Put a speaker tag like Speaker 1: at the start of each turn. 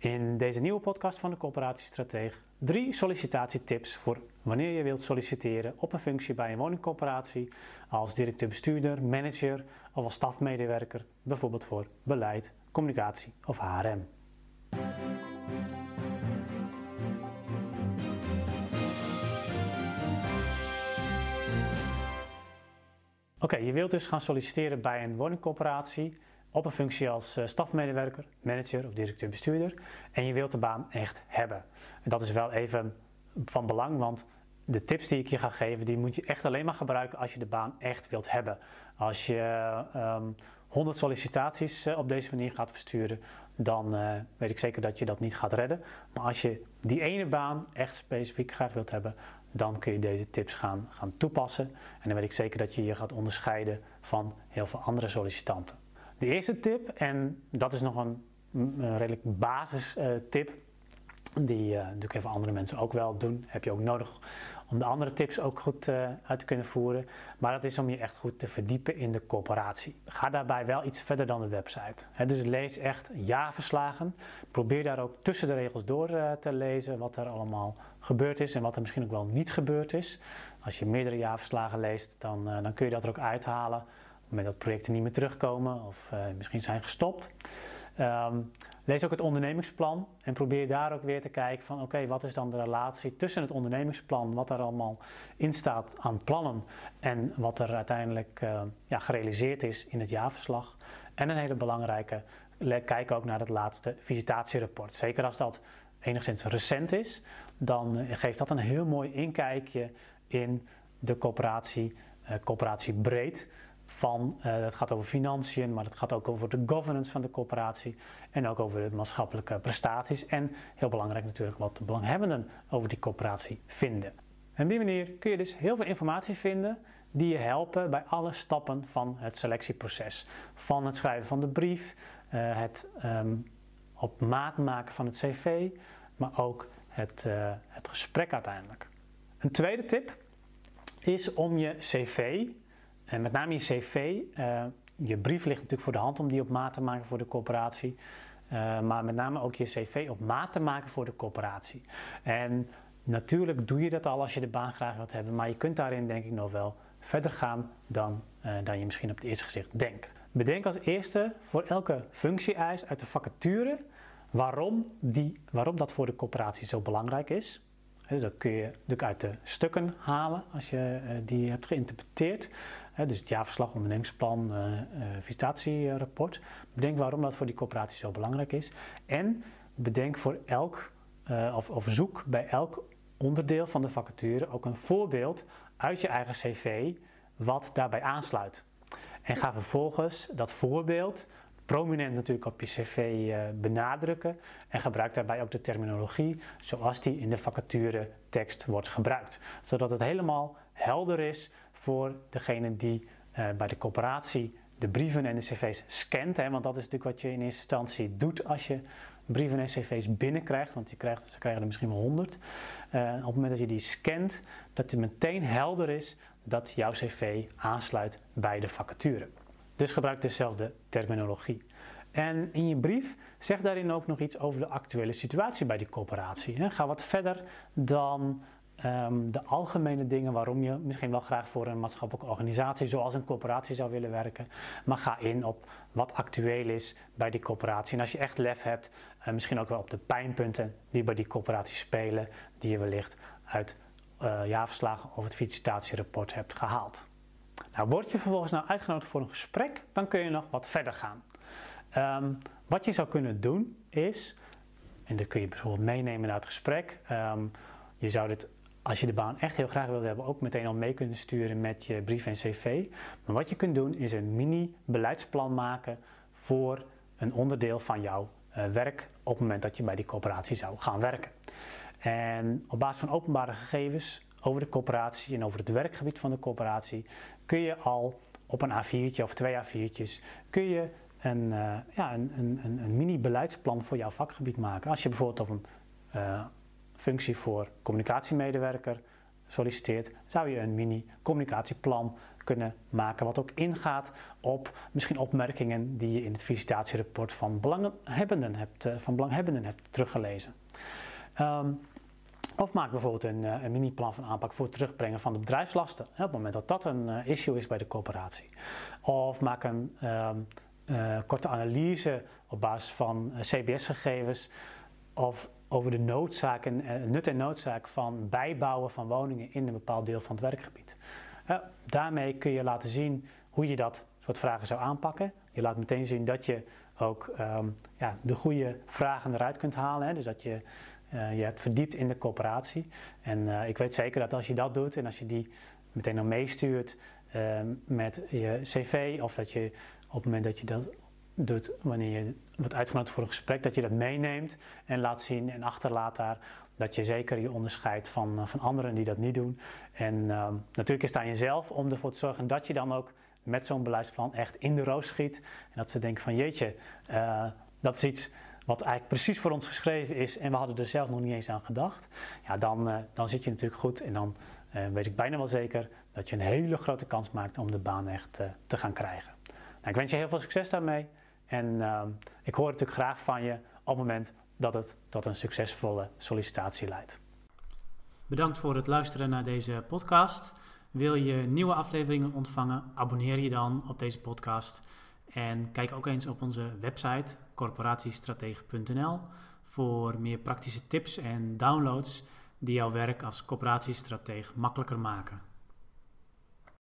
Speaker 1: In deze nieuwe podcast van de Coöperatiestrateeg drie sollicitatietips voor wanneer je wilt solliciteren op een functie bij een woningcoöperatie als directeur-bestuurder, manager of als stafmedewerker, bijvoorbeeld voor beleid, communicatie of HRM. Oké, je wilt dus gaan solliciteren bij een woningcoöperatie op een functie als eh, stafmedewerker, manager of directeur-bestuurder. En je wilt de baan echt hebben. En dat is wel even van belang, want de tips die ik je ga geven, die moet je echt alleen maar gebruiken als je de baan echt wilt hebben. Als je um, ehm, 100 sollicitaties eh, op deze manier gaat versturen, dan uh, weet ik zeker dat je dat niet gaat redden. Maar als je die ene baan echt specifiek graag wilt hebben, dan kun je deze tips gaan, gaan toepassen. En dan weet ik zeker dat je je gaat onderscheiden van heel veel andere sollicitanten. De eerste tip, en dat is nog een, een redelijk basis uh, tip, die uh, natuurlijk even andere mensen ook wel doen. Heb je ook nodig om de andere tips ook goed uh, uit te kunnen voeren. Maar dat is om je echt goed te verdiepen in de corporatie. Ga daarbij wel iets verder dan de website. Dus lees echt jaarverslagen. Probeer daar ook tussen de regels door te lezen wat er allemaal gebeurd is en wat er misschien ook wel niet gebeurd is. Als je meerdere jaarverslagen leest, dan, dan kun je dat er ook uithalen moment dat projecten niet meer terugkomen of uh, misschien zijn gestopt. Um, lees ook het ondernemingsplan en probeer daar ook weer te kijken van oké, wat is dan de relatie tussen het ondernemingsplan, wat er allemaal in staat aan plannen en wat er uiteindelijk uh, ja, gerealiseerd is in het jaarverslag. En een hele belangrijke, kijk ook naar het laatste visitatierapport. Zeker als dat enigszins recent is, dan uh, geeft dat een heel mooi inkijkje in de coöperatie, coöperatie breed van, uh, het gaat over financiën, maar het gaat ook over de governance van de corporatie en ook over de maatschappelijke prestaties en heel belangrijk natuurlijk wat de belanghebbenden over die corporatie vinden. En op die manier kun je dus heel veel informatie vinden die je helpen bij alle stappen van het selectieproces. Van het schrijven van de brief, uh, het um, op maat maken van het cv, maar ook het, uh, het gesprek uiteindelijk. Een tweede tip is om je cv en met name je cv, uh, je brief ligt natuurlijk voor de hand om die op maat te maken voor de corporatie. Uh, maar met name ook je cv op maat te maken voor de corporatie. En natuurlijk doe je dat al als je de baan graag wilt hebben, maar je kunt daarin denk ik nog wel verder gaan dan, dan je misschien op het eerste gezicht denkt. Bedenk als eerste voor elke functie-eis uit de vacature waarom, die, waarom dat voor de corporatie zo belangrijk is. Dat kun je natuurlijk uit de stukken halen als je uh, die hebt geïnterpreteerd. dus het jaarverslag, ondernemingsplan, uh, uh, visitatierapport. Bedenk waarom dat voor die coöperatie zo belangrijk is. En bedenk voor elk, of, of zoek bij elk onderdeel van de vacature ook een voorbeeld uit je eigen cv wat daarbij aansluit. En ga vervolgens dat voorbeeld prominent natuurlijk op je cv uh, benadrukken en gebruik daarbij ook de terminologie zoals die in de vacature tekst wordt gebruikt. Zodat het helemaal helder is voor degene die uh, bij de coöperatie de brieven en de cv's scant. Hè, want dat is natuurlijk wat je in eerste instantie doet als je brieven en cv's binnenkrijgt. Want je krijgt, ze krijgen er misschien wel honderd. Uh, op het moment dat je die scant, dat het meteen helder is dat jouw cv aansluit bij de vacature. Dus gebruik dezelfde terminologie. En in je brief zeg daarin ook nog iets over de actuele situatie bij die coöperatie. Ga wat verder dan um, de algemene dingen waarom je misschien wel graag voor een maatschappelijke organisatie zoals een coöperatie zou willen werken. Maar ga in op wat actueel is bij die coöperatie. En als je echt lef hebt, uh, misschien ook wel op de pijnpunten die bij die coöperatie spelen, die je wellicht uit uh, jaarverslagen of het felicitatierapport hebt gehaald. Nou, word je vervolgens nou uitgenodigd voor een gesprek, dan kun je nog wat verder gaan. Um, wat je zou kunnen doen is, en dat kun je bijvoorbeeld meenemen naar het gesprek. Um, je zou dit, als je de baan echt heel graag wilt hebben, ook meteen al mee kunnen sturen met je brief en cv. Maar wat je kunt doen is een mini beleidsplan maken voor een onderdeel van jouw uh, werk op het moment dat je bij die coöperatie zou gaan werken. En op basis van openbare gegevens over de coöperatie en over het werkgebied van de coöperatie kun je al op een A4'tje of twee A4'tjes kun je een, uh, ja, een, een, een mini-beleidsplan voor jouw vakgebied maken. Als je bijvoorbeeld op een uh, functie voor communicatiemedewerker solliciteert, zou je een mini-communicatieplan kunnen maken, wat ook ingaat op misschien opmerkingen die je in het visitatierapport van belanghebbenden hebt, uh, van belanghebbenden hebt teruggelezen. Um, of maak bijvoorbeeld een, uh, een mini-plan van aanpak voor het terugbrengen van de bedrijfslasten. Op het moment dat dat een uh, issue is bij de coöperatie. Of maak een um, korte analyse op basis van CBS-gegevens. Of over de noodzaak en, nut en noodzaak van bijbouwen van woningen in een bepaald deel van het werkgebied. Daarmee kun je laten zien hoe je dat soort vragen zou aanpakken. Je laat meteen zien dat je ook um, ja, de goede vragen eruit kunt halen. Hè? Dus dat je uh, je hebt verdiept in de coöperatie. En ik weet zeker dat als je dat doet en als je die meteen dan meestuurt ehm, met je cv of dat je op het moment dat je dat doet wanneer je wordt uitgenodigd voor een gesprek, dat je dat meeneemt en laat zien en achterlaat daar dat je zeker je onderscheidt van, van anderen die dat niet doen. En uh, natuurlijk is het aan jezelf om ervoor te zorgen dat je dan ook met zo'n beleidsplan echt in de roos schiet. En dat ze denken van jeetje, dat is iets wat eigenlijk precies voor ons geschreven is en we hadden er zelf nog niet eens aan gedacht. Ja, dan, uh, dan zit je natuurlijk goed en dan weet ik bijna wel zeker dat je een hele grote kans maakt om de baan echt te gaan krijgen. Nou, ik wens je heel veel succes daarmee. En uh, ik hoor natuurlijk graag van je op het moment dat het tot een succesvolle sollicitatie leidt.
Speaker 2: Bedankt voor het luisteren naar deze podcast. Wil je nieuwe afleveringen ontvangen? Abonneer je dan op deze podcast. En kijk ook eens op onze website corporatiestratege.nl voor meer praktische tips en downloads die jouw werk als corporatiestratege makkelijker maken.